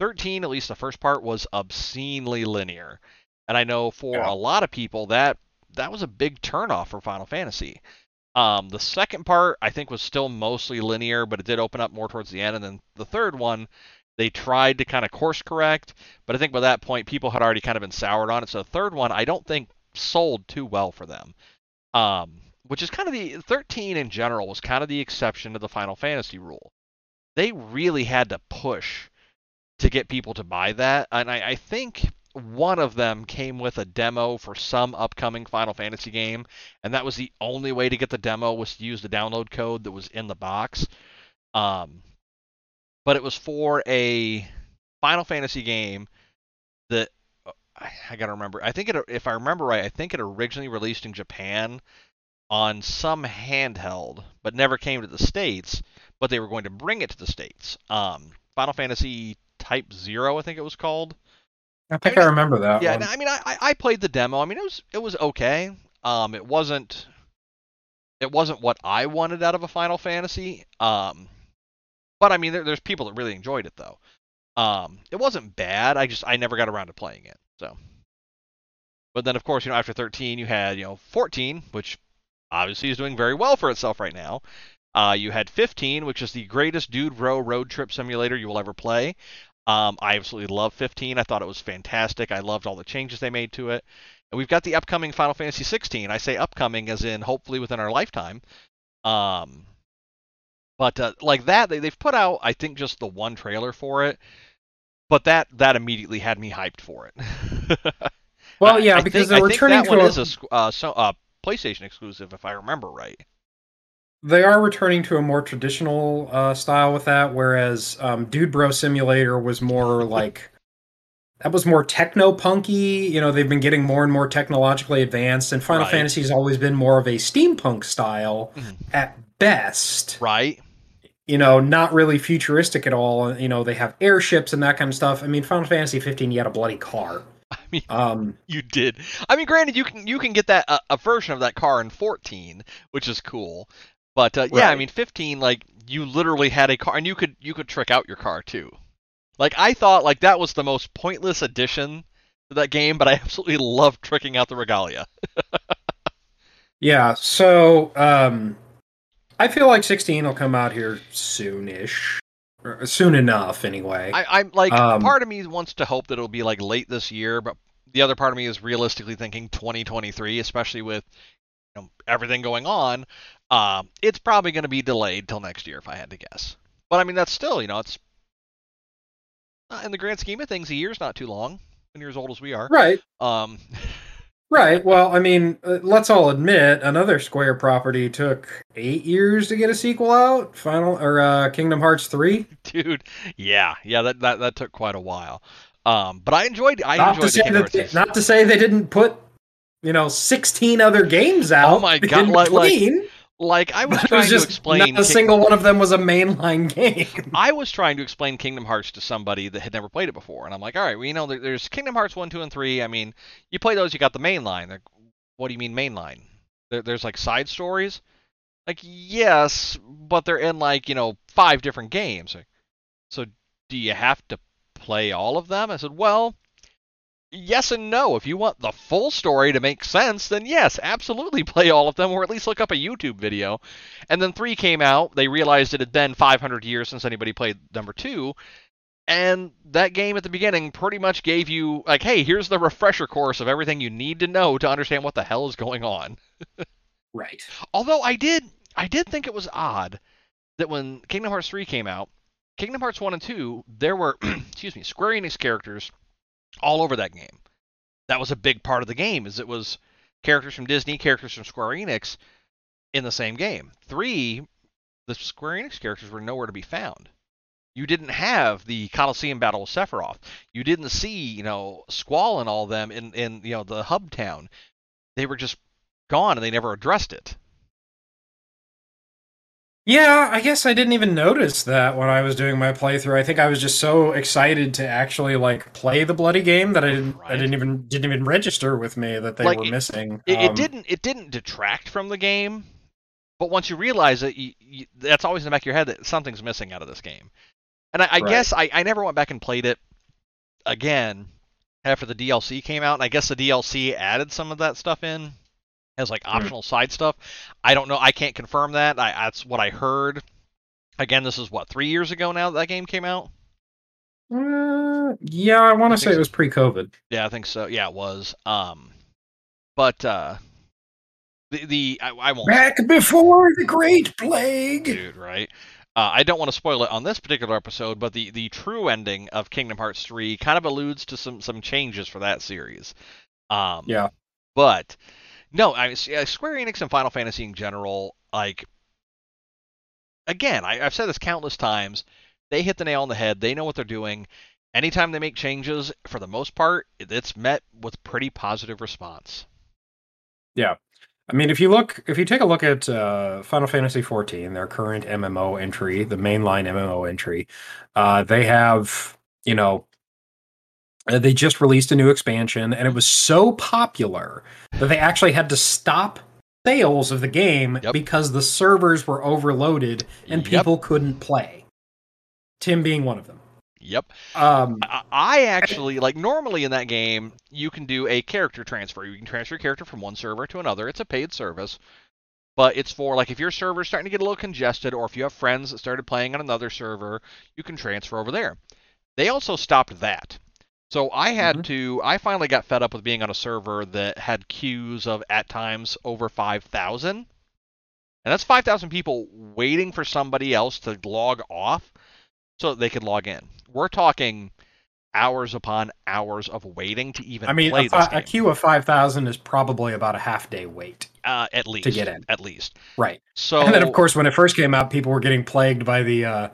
[SPEAKER 1] 13, at least the first part, was obscenely linear, and I know for
[SPEAKER 2] Yeah.
[SPEAKER 1] a lot of people that that was a big turnoff for Final Fantasy. Um, the second part I think was still mostly linear, but it did open up more towards the end. And then the third one, they tried to kind of course correct, but I think by that point people had already kind of been soured on it. So the third one I don't think sold too well for them. Um, which is kind of the 13 in general was kind of the exception to the Final Fantasy rule. They really had to push to get people to buy that, and I, I think one of them came with a demo for some upcoming Final Fantasy game, and that was the only way to get the demo was to use the download code that was in the box. Um, but it was for a Final Fantasy game that I, I gotta remember. I think it, if I remember right, I think it originally released in Japan on some handheld, but never came to the states. But they were going to bring it to the states. Um, Final Fantasy Type Zero, I think it was called.
[SPEAKER 2] I think
[SPEAKER 1] I
[SPEAKER 2] I, remember that.
[SPEAKER 1] Yeah,
[SPEAKER 2] one.
[SPEAKER 1] I mean, I, I I played the demo. I mean, it was it was okay. Um, it wasn't it wasn't what I wanted out of a Final Fantasy. Um, but I mean, there, there's people that really enjoyed it though. Um, it wasn't bad. I just I never got around to playing it. So, but then of course, you know, after 13, you had you know 14, which obviously is doing very well for itself right now. Uh, you had 15, which is the greatest dude bro road trip simulator you will ever play. Um, I absolutely love 15. I thought it was fantastic. I loved all the changes they made to it. And we've got the upcoming Final Fantasy 16. I say upcoming as in hopefully within our lifetime. Um, but uh, like that, they, they've put out I think just the one trailer for it. But that that immediately had me hyped for it.
[SPEAKER 2] well, yeah,
[SPEAKER 1] I
[SPEAKER 2] because
[SPEAKER 1] think,
[SPEAKER 2] they're
[SPEAKER 1] I think
[SPEAKER 2] returning
[SPEAKER 1] that
[SPEAKER 2] to
[SPEAKER 1] one
[SPEAKER 2] a,
[SPEAKER 1] is a uh, so, uh, PlayStation exclusive, if I remember right.
[SPEAKER 2] they are returning to a more traditional uh, style with that, whereas um, Dude Bro Simulator was more like that was more techno punky. You know, they've been getting more and more technologically advanced, and Final
[SPEAKER 1] Right.
[SPEAKER 2] Fantasy has always been more of a steampunk style
[SPEAKER 1] Mhm.
[SPEAKER 2] at best.
[SPEAKER 1] Right?
[SPEAKER 2] You know, not really futuristic at all. You know, they have airships and that kind of stuff. I mean, Final Fantasy 15, you had a bloody car.
[SPEAKER 1] I mean,
[SPEAKER 2] Um,
[SPEAKER 1] you did. I mean, granted, you can you can get that a, a version of that car in 14, which is cool. But uh, yeah, I mean, 15, like you literally had a car, and you could you could trick out your car too. Like I thought, like that was the most pointless addition to that game, but I absolutely love tricking out the regalia.
[SPEAKER 2] yeah, so um, I feel like 16 will come out here soonish. Soon enough, anyway.
[SPEAKER 1] I, I'm like,
[SPEAKER 2] Um,
[SPEAKER 1] part of me wants to hope that it'll be like late this year, but the other part of me is realistically thinking 2023, especially with you know, everything going on. Um, it's probably going to be delayed till next year, if I had to guess. But I mean, that's still, you know, it's in the grand scheme of things, a year's not too long. When you're as old as we are.
[SPEAKER 2] right.
[SPEAKER 1] Um,
[SPEAKER 2] Right. Well, I mean, uh, let's all admit another Square property took eight years to get a sequel out. Final or uh, Kingdom Hearts three.
[SPEAKER 1] dude, yeah, yeah, that, that that took quite a while. Um, but I enjoyed. I
[SPEAKER 2] Not
[SPEAKER 1] enjoyed
[SPEAKER 2] to
[SPEAKER 1] the
[SPEAKER 2] that. They, not to say they didn't put, you know, sixteen other games out.
[SPEAKER 1] Oh my God, like- like, like I was
[SPEAKER 2] but
[SPEAKER 1] trying
[SPEAKER 2] was just
[SPEAKER 1] to explain.
[SPEAKER 2] not a
[SPEAKER 1] King-
[SPEAKER 2] single one of them was a mainline game.
[SPEAKER 1] I was trying to explain Kingdom Hearts to somebody that had never played it before, and I'm like, all right, well, you know, there, there's Kingdom Hearts one, two, and three. I mean, you play those, you got the main line. Like, what do you mean mainline? There, there's like side stories. Like, yes, but they're in like you know five different games. Like, so do you have to play all of them? I said, well. Yes and no. If you want the full story to make sense, then yes, absolutely play all of them, or at least look up a YouTube video. And then three came out. They realized it had been 500 years since anybody played number two. And that game at the beginning pretty much gave you, like, hey, here's the refresher course of everything you need to know to understand what the hell is going on.
[SPEAKER 2] right.
[SPEAKER 1] Although I did, I did think it was odd that when Kingdom Hearts 3 came out, Kingdom Hearts 1 and 2, there were, excuse me, Square Enix characters all over that game. That was a big part of the game, is it was characters from Disney, characters from Square Enix in the same game. 3, the Square Enix characters were nowhere to be found. You didn't have the Coliseum battle with Sephiroth. You didn't see, you know, Squall and all them in, in you know, the hub town. They were just gone and they never addressed it.
[SPEAKER 2] Yeah, I guess I didn't even notice that when I was doing my playthrough. I think I was just so excited to actually like play the bloody game that I didn't. I didn't even didn't even register with me that they
[SPEAKER 1] Like,
[SPEAKER 2] were
[SPEAKER 1] it-
[SPEAKER 2] missing.
[SPEAKER 1] It, it
[SPEAKER 2] Um,
[SPEAKER 1] didn't it didn't detract from the game, but once you realize it, you, you, that's always in the back of your head that something's missing out of this game. And I, I
[SPEAKER 2] Right.
[SPEAKER 1] guess I, I never went back and played it again after the DLC came out, and I guess the DLC added some of that stuff in as like
[SPEAKER 2] Hmm.
[SPEAKER 1] optional side stuff. I don't know. I can't confirm that. I, that's what I heard. Again, this is what three years ago now that, that game came out.
[SPEAKER 2] Uh, yeah, I want to say
[SPEAKER 1] so.
[SPEAKER 2] it was pre-COVID.
[SPEAKER 1] Yeah, I think so. Yeah, it was. Um, but uh, the the I, I won't
[SPEAKER 2] Back before the Great Plague.
[SPEAKER 1] dude, right? Uh, I don't want to spoil it on this particular episode, but the, the true ending of Kingdom Hearts 3 kind of alludes to some, some changes for that series. Um,
[SPEAKER 2] Yeah.
[SPEAKER 1] But, no, I mean, Square Enix and Final Fantasy in general, like, again, I, I've said this countless times, they hit the nail on the head. They know what they're doing. Anytime they make changes, for the most part, it's met with pretty positive response. Yeah.
[SPEAKER 2] I mean, if you look, if you take a look at uh, Final Fantasy XIV, their current MMO entry, the mainline MMO entry, uh, they have, you know, uh, they just released a new expansion, and it was so popular that they actually had to stop sales of the game
[SPEAKER 1] Yep.
[SPEAKER 2] because the servers were overloaded and
[SPEAKER 1] Yep.
[SPEAKER 2] people couldn't play. Tim being one of them.
[SPEAKER 1] Yep.
[SPEAKER 2] Um,
[SPEAKER 1] I- I actually like normally in that game you can do a character transfer. You can transfer your character from one server to another. It's a paid service, but it's for like if your server's starting to get a little congested, or if you have friends that started playing on another server, you can transfer over there. They also stopped that. So I had
[SPEAKER 2] Mhm.
[SPEAKER 1] to. I finally got fed up with being on a server that had queues of at times over five thousand, and that's five thousand people waiting for somebody else to log off so that they could log in. We're talking hours upon hours of waiting to even
[SPEAKER 2] I mean, a, fi- a queue of 5,000 is probably about a half day wait.
[SPEAKER 1] uh, at least to
[SPEAKER 2] get in.
[SPEAKER 1] At least.
[SPEAKER 2] Right.
[SPEAKER 1] So
[SPEAKER 2] and then, of course, when it first came out, people were getting plagued by the uh,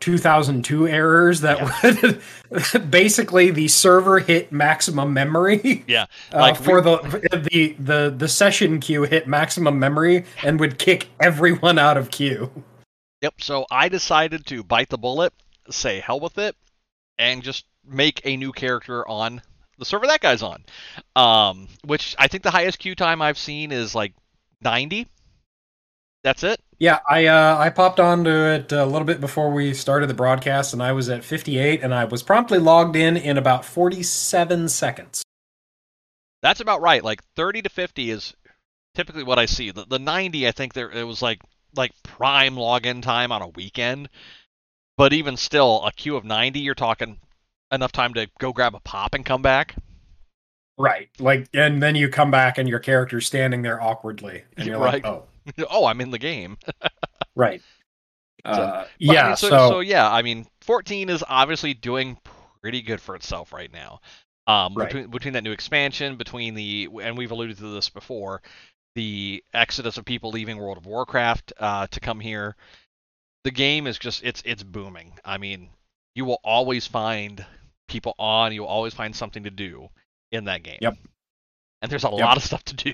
[SPEAKER 2] 2002 errors that would basically the server hit maximum memory.
[SPEAKER 1] Yeah,
[SPEAKER 2] uh, for
[SPEAKER 1] we-
[SPEAKER 2] the the the the session queue hit maximum memory and would kick everyone out of queue.
[SPEAKER 1] Yep. So I decided to bite the bullet, say hell with it, and just make a new character on the server that guy's on. Um, which I think the highest queue time I've seen is like 90. That's it.
[SPEAKER 2] Yeah, I uh, I popped onto it a little bit before we started the broadcast, and I was at 58, and I was promptly logged in in about 47 seconds.
[SPEAKER 1] That's about right. Like 30 to 50 is typically what I see. The, the 90, I think there it was like like prime login time on a weekend. But even still, a queue of 90, you're talking enough time to go grab a pop and come back.
[SPEAKER 2] Right, like, and then you come back and your character's standing there awkwardly, and you're like, oh,
[SPEAKER 1] oh, I'm in the game.
[SPEAKER 2] right. Uh,
[SPEAKER 1] But,
[SPEAKER 2] yeah,
[SPEAKER 1] I mean, so,
[SPEAKER 2] so,
[SPEAKER 1] so yeah, I mean, 14 is obviously doing pretty good for itself right now. Um,
[SPEAKER 2] Right.
[SPEAKER 1] between between that new expansion, between the and we've alluded to this before, the exodus of people leaving World of Warcraft uh, to come here, the game is just it's it's booming. I mean, you will always find people on. You'll always find something to do in that game.
[SPEAKER 2] Yep.
[SPEAKER 1] And there's a
[SPEAKER 2] Yep.
[SPEAKER 1] lot of stuff to do.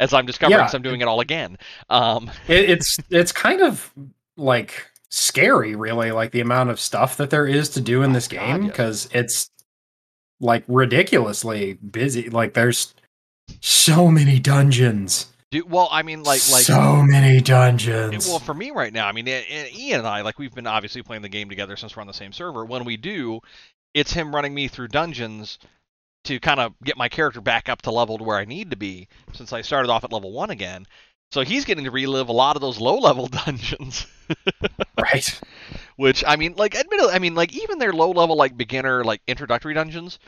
[SPEAKER 1] As I'm discovering,
[SPEAKER 2] Yeah.
[SPEAKER 1] so I'm doing it all again. Um,
[SPEAKER 2] it, it's it's kind of like scary, really, like the amount of stuff that there is to do in
[SPEAKER 1] Oh,
[SPEAKER 2] this game because it's like ridiculously busy. Like there's so many dungeons,
[SPEAKER 1] well, I mean, like like
[SPEAKER 2] so many dungeons.
[SPEAKER 1] well, for me right now, I mean, Ian and I, like, we've been obviously playing the game together since we're on the same server. When we do, it's him running me through dungeons to kind of get my character back up to level to where I need to be, since I started off at level one again. So he's getting to relive a lot of those low-level dungeons,
[SPEAKER 2] right?
[SPEAKER 1] which I mean, like, admittedly, I mean, like, even their low-level, like, beginner, like, introductory dungeons,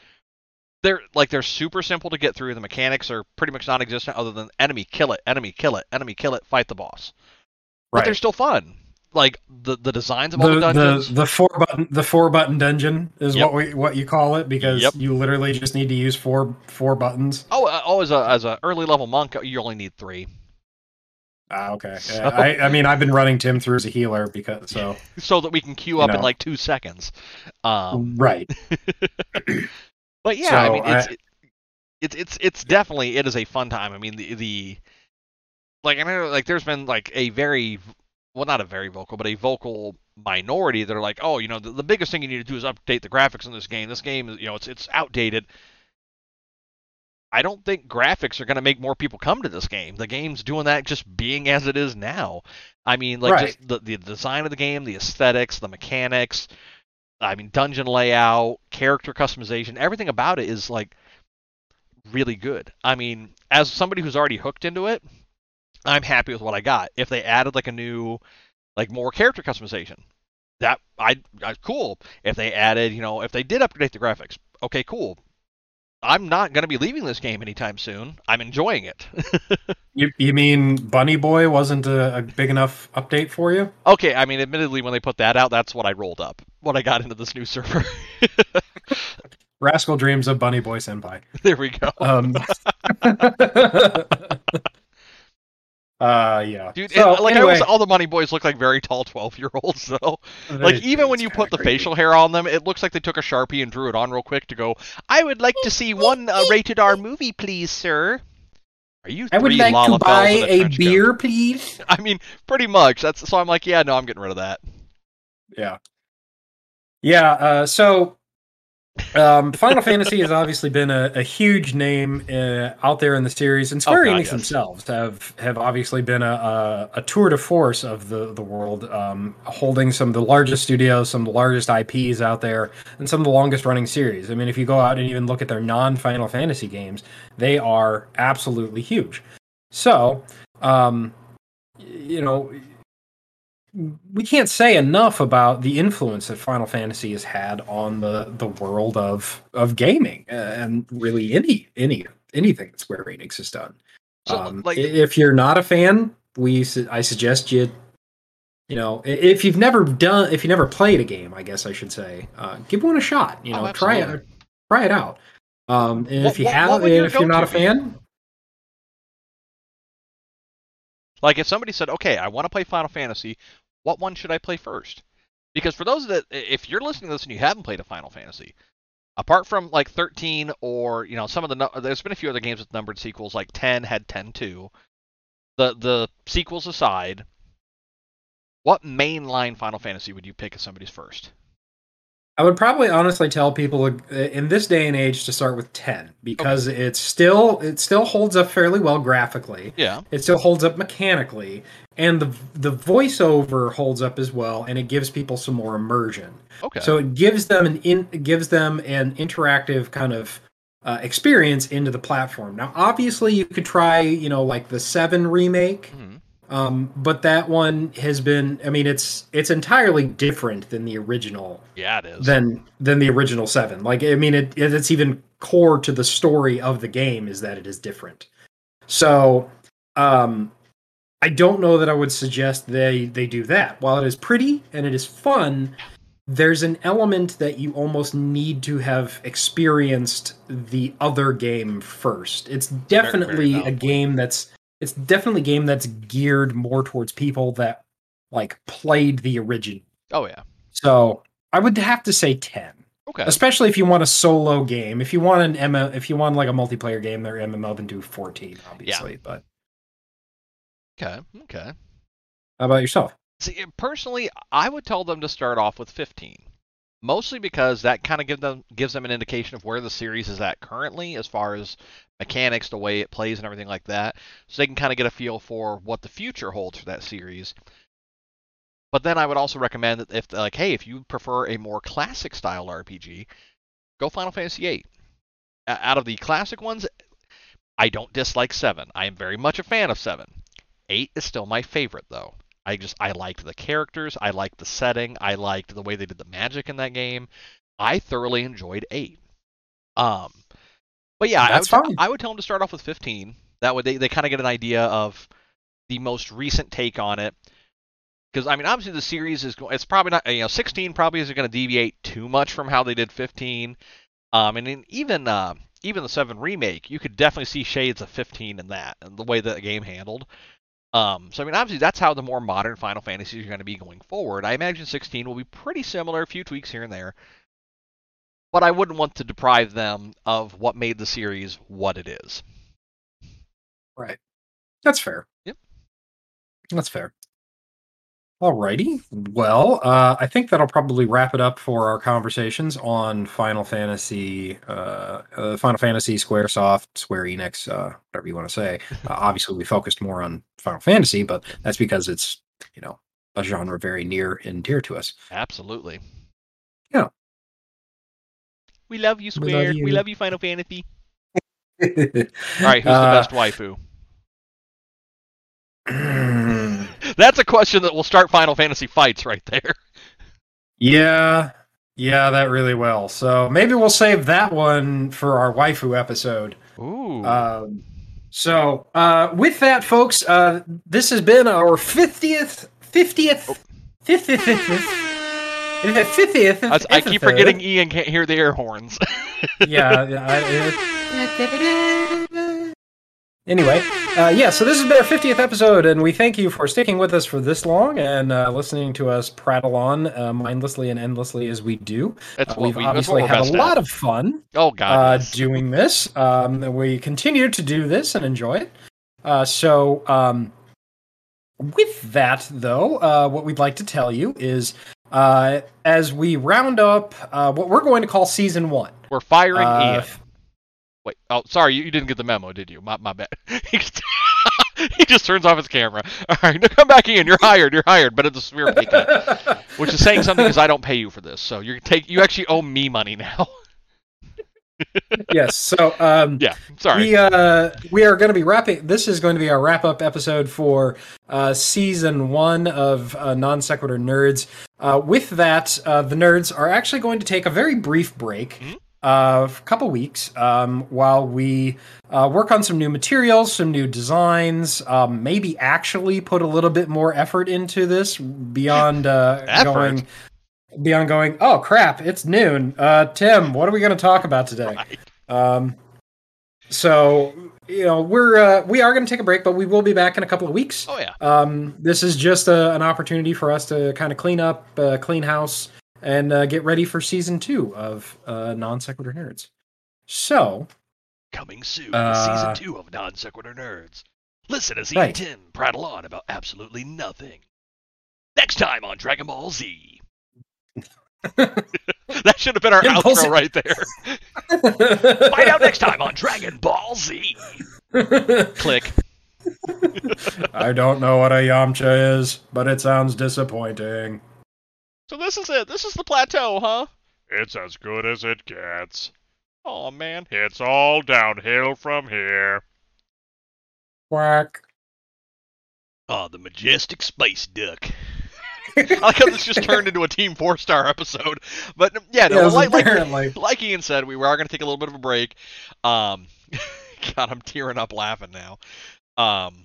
[SPEAKER 1] they're like they're super simple to get through. The mechanics are pretty much non-existent, other than enemy kill it, enemy kill it, enemy kill it, fight the boss. Right. But they're still fun. Like the the designs of all
[SPEAKER 2] The,
[SPEAKER 1] the dungeons.
[SPEAKER 2] the the four button the four button dungeon is
[SPEAKER 1] Yep.
[SPEAKER 2] what we what you call it because
[SPEAKER 1] Yep.
[SPEAKER 2] you literally just need to use four four buttons.
[SPEAKER 1] Oh, uh, oh, as a as a early level monk, you only need three,
[SPEAKER 2] Ah, okay.
[SPEAKER 1] So-
[SPEAKER 2] Yeah, I I mean I've been running Tim through as a healer because so
[SPEAKER 1] so that we can queue
[SPEAKER 2] You
[SPEAKER 1] up in like two seconds. Um,
[SPEAKER 2] right.
[SPEAKER 1] but yeah, I mean, it's
[SPEAKER 2] I-
[SPEAKER 1] it's it's it's definitely it is a fun time. I mean, the the like I know like there's been like a very well not a very vocal but a vocal minority that are like oh you know the, the biggest thing you need to do is update the graphics in this game. This game is you know it's it's outdated. I don't think graphics are going to make more people come to this game. The game's doing that just being as it is now. I mean like
[SPEAKER 2] Right.
[SPEAKER 1] just the, the design of the game the aesthetics the mechanics i mean dungeon layout character customization everything about it is like really good. I mean as somebody who's already hooked into it i'm happy with what i got. If they added like a new like more character customization that I, I cool. If they added you know if they did update the graphics okay cool. I'm not going to be leaving this game anytime soon. I'm enjoying it.
[SPEAKER 2] You you mean Bunny Boy wasn't a, a big enough update for you?
[SPEAKER 1] okay i mean admittedly when they put that out that's what i rolled up when i got into this new server.
[SPEAKER 2] Rascal Dreams of Bunny Boy Senpai.
[SPEAKER 1] there we go.
[SPEAKER 2] Um, uh, yeah.
[SPEAKER 1] dude
[SPEAKER 2] So,
[SPEAKER 1] it, like I
[SPEAKER 2] anyway,
[SPEAKER 1] always, all the bunny boys look like very tall 12 year olds though like even when you put the facial hair on them it looks like they took a sharpie and drew it on real quick to go i would like to see one uh, rated r movie please sir are you
[SPEAKER 2] I would like to buy
[SPEAKER 1] in
[SPEAKER 2] a
[SPEAKER 1] trench coat?
[SPEAKER 2] beer, please.
[SPEAKER 1] I mean, pretty much. That's so. I'm like, yeah, no, I'm getting rid of that.
[SPEAKER 2] Yeah. Yeah, uh, so um, Final Fantasy has obviously been a, a huge name uh, out there in the series, and Square
[SPEAKER 1] Oh,
[SPEAKER 2] Enix
[SPEAKER 1] yes.
[SPEAKER 2] themselves have have obviously been a, a, a tour de force of the the world, um, holding some of the largest studios, some of the largest IPs out there, and some of the longest running series. I mean, if you go out and even look at their non Final Fantasy games, they are absolutely huge. So, um, you know, we can't say enough about the influence that Final Fantasy has had on the the world of of gaming uh, and really any any anything that Square Enix has done.
[SPEAKER 1] So,
[SPEAKER 2] um,
[SPEAKER 1] like-
[SPEAKER 2] if you're not a fan, we su- I suggest you you know if you've never done if you never played a game, I guess I should say, uh, give one a shot. You
[SPEAKER 1] Oh,
[SPEAKER 2] know, try it try it out. Um, and
[SPEAKER 1] What-
[SPEAKER 2] if you
[SPEAKER 1] what-
[SPEAKER 2] have,
[SPEAKER 1] what
[SPEAKER 2] if you're not a fan,
[SPEAKER 1] Like, if somebody said, okay, I want to play Final Fantasy, what one should I play first? Because for those that, if you're listening to this and you haven't played a Final Fantasy, apart from like 13 or you know some of the there's been a few other games with numbered sequels like 10 had 10 too. The the sequels aside, what mainline Final Fantasy would you pick as somebody's first?
[SPEAKER 2] I would probably honestly tell people uh, in this day and age to start with 10 because it's still it still holds up fairly well graphically.
[SPEAKER 1] Yeah.
[SPEAKER 2] It still holds up mechanically and the the voiceover holds up as well and it gives people some more immersion.
[SPEAKER 1] Okay.
[SPEAKER 2] So it gives them an in gives them an interactive kind of uh, experience into the platform. Now obviously you could try, you know, like the 7 remake.
[SPEAKER 1] Mhm.
[SPEAKER 2] Um, but that one has been I mean it's it's entirely different than the original
[SPEAKER 1] Yeah, it is.
[SPEAKER 2] than than the original seven. Like I mean, it it's even core to the story of the game is that it is different. So, um, I don't know that I would suggest they they do that. While it is pretty and it is fun, there's an element that you almost need to have experienced the other game first. It's definitely a game that's it's definitely a game that's geared more towards people that like played the original.
[SPEAKER 1] oh yeah.
[SPEAKER 2] So I would have to say ten,
[SPEAKER 1] Okay.
[SPEAKER 2] especially if you want a solo game. If you want an MMO, if you want like a multiplayer game, their MMO then do fourteen, obviously. But
[SPEAKER 1] Okay. Okay.
[SPEAKER 2] how about yourself?
[SPEAKER 1] See, personally, I would tell them to start off with 15. Mostly because that kind of them gives them an indication of where the series is at currently, as far as mechanics, the way it plays, and everything like that. So they can kind of get a feel for what the future holds for that series. But then I would also recommend that if like, hey, if you prefer a more classic style RPG, go Final Fantasy VIII. Out of the classic ones, I don't dislike seven. I am very much a fan of seven. Eight is still my favorite though. I just I liked the characters, I liked the setting, I liked the way they did the magic in that game. I thoroughly enjoyed eight. Um, but yeah, I would,
[SPEAKER 2] fine.
[SPEAKER 1] I would tell them to start off with 15. That way they, they kind of get an idea of the most recent take on it. Because I mean, obviously the series is it's probably not you know 16 probably isn't going to deviate too much from how they did 15. Um, and in, even uh, even the seven remake, you could definitely see shades of 15 in that and the way that the game handled. Um, so I mean, obviously that's how the more modern Final Fantasies are going to be going forward. I imagine 16 will be pretty similar, a few tweaks here and there. But I wouldn't want to deprive them of what made the series what it is.
[SPEAKER 2] Right. That's fair.
[SPEAKER 1] Yep.
[SPEAKER 2] That's fair. Alrighty. Well, uh, I think that'll probably wrap it up for our conversations on Final Fantasy, uh, uh, Final Fantasy, SquareSoft, Square Enix, uh, whatever you want to say. Uh, obviously, we focused more on Final Fantasy, but that's because it's you know a genre very near and dear to us.
[SPEAKER 1] Absolutely.
[SPEAKER 2] Yeah.
[SPEAKER 1] We love you,
[SPEAKER 2] We love
[SPEAKER 1] Square. We love you, Final Fantasy.
[SPEAKER 2] All
[SPEAKER 1] All right, who's the best waifu? That's a question that will start Final Fantasy fights right there.
[SPEAKER 2] Yeah, yeah, that really will. So maybe we'll save that one for our waifu episode.
[SPEAKER 1] Ooh.
[SPEAKER 2] Um, so uh, with that, folks, uh, this has been our fiftieth, fiftieth, fiftieth, fiftieth. Fiftieth.
[SPEAKER 1] I, I keep forgetting Ian can't hear the air horns.
[SPEAKER 2] yeah. yeah, I- Anyway, uh, yeah, so this has been our 50th episode, and we thank you for sticking with us for this long and uh, listening to us prattle on uh, mindlessly and endlessly as we do.
[SPEAKER 1] That's
[SPEAKER 2] Uh, we've
[SPEAKER 1] we.
[SPEAKER 2] Obviously had a
[SPEAKER 1] best
[SPEAKER 2] lot
[SPEAKER 1] at.
[SPEAKER 2] of fun
[SPEAKER 1] Oh God.
[SPEAKER 2] uh,
[SPEAKER 1] yes.
[SPEAKER 2] doing this. Um, we continue to do this and enjoy it. Uh, so, um, with that, though, uh, what we'd like to tell you is uh, as we round up uh, what we're going to call season one.
[SPEAKER 1] We're firing Ian. Wait. Oh, sorry. You, you didn't get the memo, did you? My my bad. he just turns off his camera. All right, now come back, in. You're hired. You're hired. But it's a smear pay cut, which is saying something because I don't pay you for this. So you take you actually owe me money now.
[SPEAKER 2] yes. So, um,
[SPEAKER 1] yeah. Sorry.
[SPEAKER 2] We uh we are going to be wrapping. This is going to be our wrap up episode for uh, season one of uh, non sequitur nerds. Uh, with that, uh, the nerds are actually going to take a very brief break.
[SPEAKER 1] Mhm.
[SPEAKER 2] A couple weeks, um, while we uh, work on some new materials, some new designs, um, maybe actually put a little bit more effort into this beyond uh, going beyond going. Oh crap! It's noon. Uh, Tim, what are we going to talk about today?
[SPEAKER 1] Right.
[SPEAKER 2] Um, so you know we're uh, we are going to take a break, but we will be back in a couple of weeks.
[SPEAKER 1] Oh yeah.
[SPEAKER 2] Um, this is just a, an opportunity for us to kind of clean up, uh, clean house, and uh, get ready for season two of uh, Non Sequitur Nerds. So,
[SPEAKER 1] Coming soon,
[SPEAKER 2] Uh,
[SPEAKER 1] season two of Non Sequitur Nerds. Listen as he
[SPEAKER 2] Right.
[SPEAKER 1] and Tim prattle on about absolutely nothing. Next time on Dragon Ball Z. that should have been our
[SPEAKER 2] Impulse-
[SPEAKER 1] outro right there. Find out next time on Dragon Ball Z. Click.
[SPEAKER 2] I don't know what a Yamcha is, but it sounds disappointing.
[SPEAKER 1] So this is it. This is the plateau, huh? It's as good as it gets. Oh man. It's all downhill from here.
[SPEAKER 2] Quack.
[SPEAKER 1] Oh, the majestic space duck. I like how this just turned into a Team Four Star episode. But yeah, no,
[SPEAKER 2] Yes,
[SPEAKER 1] like, like, like Ian said, we were going to take a little bit of a break. Um, God, I'm tearing up laughing now. Um,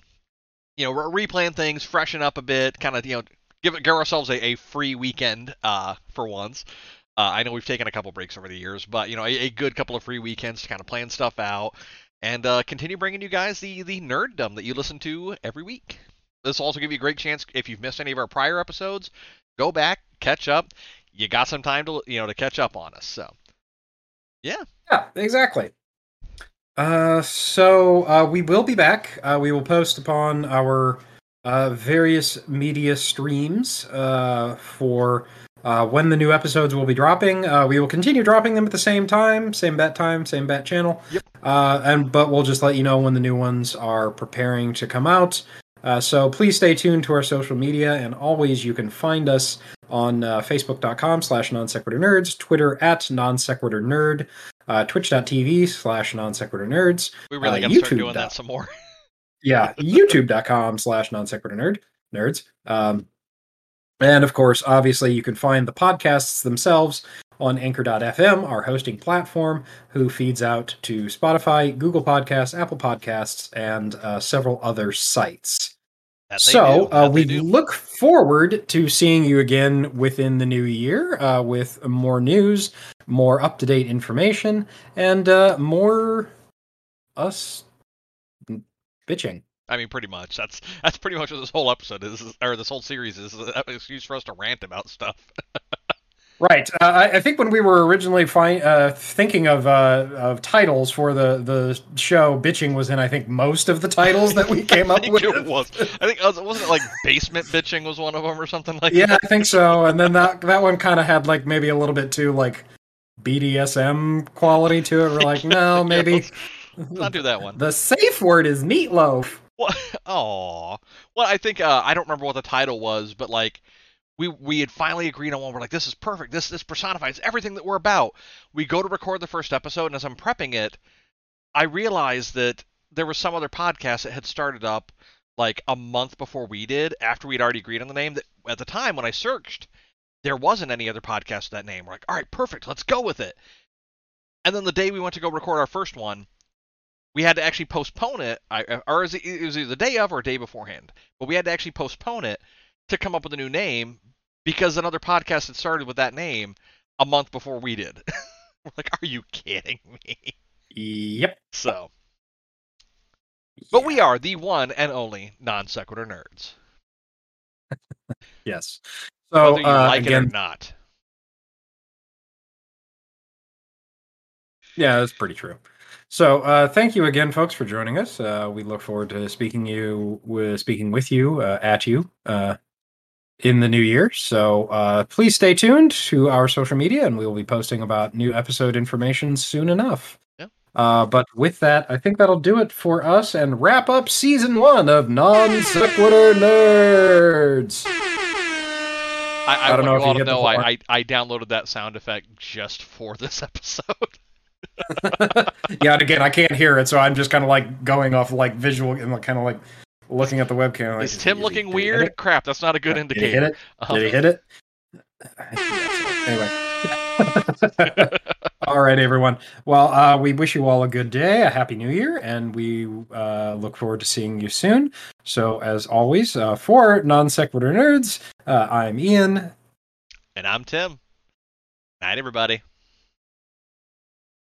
[SPEAKER 1] you know, we're replaying things, freshen up a bit, kind of, you know, give give ourselves a, a free weekend uh, for once. Uh, I know we've taken a couple breaks over the years, but you know, a, a good couple of free weekends to kind of plan stuff out and uh, continue bringing you guys the the nerddom that you listen to every week. This will also give you a great chance if you've missed any of our prior episodes, go back, catch up. You got some time to you know to catch up on us. So
[SPEAKER 2] Yeah, yeah, exactly. Uh, so uh, we will be back. Uh, we will post upon our uh, various media streams uh, for uh, when the new episodes will be dropping. Uh, we will continue dropping them at the same time, same bat time, same bat channel.
[SPEAKER 1] Yep.
[SPEAKER 2] Uh, and but we'll just let you know when the new ones are preparing to come out. Uh, so please stay tuned to our social media, and always you can find us on uh, facebook.com slash non sequitur nerds, Twitter at non sequitur nerd, uh, twitch.tv slash non sequitur nerds.
[SPEAKER 1] we really
[SPEAKER 2] Uh,
[SPEAKER 1] got to start doing that some more.
[SPEAKER 2] Yeah, youtube.com slash non sequitur nerd, nerds. Um, and of course, obviously, you can find the podcasts themselves on anchor.fm, our hosting platform, who feeds out to Spotify, Google Podcasts, Apple Podcasts, and uh, several other sites. So uh, we look forward to seeing you again within the new year uh, with more news, more up to date information, and uh, more us bitching.
[SPEAKER 1] I mean, pretty much. That's that's pretty much what this whole episode is, or this whole series is. is an excuse for us to rant about stuff.
[SPEAKER 2] Right. Uh, I, I think when we were originally fi- uh, thinking of uh, of titles for the the show, bitching was in I think most of the titles that we came
[SPEAKER 1] I
[SPEAKER 2] up
[SPEAKER 1] think
[SPEAKER 2] with.
[SPEAKER 1] it was. I think was wasn't it like basement bitching was one of them or something like
[SPEAKER 2] Yeah,
[SPEAKER 1] that.
[SPEAKER 2] I think so. And then that that one kind of had like maybe a little bit too like BDSM quality to it. We're like, no, maybe
[SPEAKER 1] Let's not do that one.
[SPEAKER 2] the safe word is meatloaf.
[SPEAKER 1] What? Aw. Well, I think uh, I don't remember what the title was, but like we we had finally agreed on one. We're like, this is perfect. This this personifies everything that we're about. We go to record the first episode, and as I'm prepping it, I realized that there was some other podcast that had started up like a month before we did, after we'd already agreed on the name. That at the time when I searched, there wasn't any other podcast with that name. We're like, all right, perfect. Let's go with it. And then the day we went to go record our first one, we had to actually postpone it, or is it, was either the day of or a day beforehand. But we had to actually postpone it to come up with a new name because another podcast had started with that name a month before we did. We're like, are you kidding me?
[SPEAKER 2] Yep.
[SPEAKER 1] So, but we are the one and only non sequitur nerds,
[SPEAKER 2] Yes. So
[SPEAKER 1] whether you
[SPEAKER 2] uh,
[SPEAKER 1] like
[SPEAKER 2] again,
[SPEAKER 1] it or not.
[SPEAKER 2] Yeah, that's pretty true. So, uh, thank you again, folks, for joining us. Uh, we look forward to speaking you with speaking with you uh, at you uh, in the new year. So, uh, please stay tuned to our social media, and we will be posting about new episode information soon enough.
[SPEAKER 1] Yeah.
[SPEAKER 2] Uh, but with that, I think that'll do it for us and wrap up season one of Non Sequitur Nerds.
[SPEAKER 1] I, I,
[SPEAKER 2] I don't know
[SPEAKER 1] you
[SPEAKER 2] if you
[SPEAKER 1] to know I. I, I downloaded that sound effect just for this episode.
[SPEAKER 2] yeah, and again, I can't hear it, so I'm just kind of like going off like visual and like, kind of like looking at the webcam. Like,
[SPEAKER 1] Is Tim
[SPEAKER 2] he-
[SPEAKER 1] looking
[SPEAKER 2] he
[SPEAKER 1] weird? Crap, that's not a good
[SPEAKER 2] Did he hit
[SPEAKER 1] indicator.
[SPEAKER 2] it?
[SPEAKER 1] Um,
[SPEAKER 2] Did he hit it? anyway. all right, everyone. Well, uh, we wish you all a good day, a happy new year, and we uh, look forward to seeing you soon. So, as always, uh, for non sequitur nerds, uh, I'm Ian.
[SPEAKER 1] And I'm Tim. Night, everybody.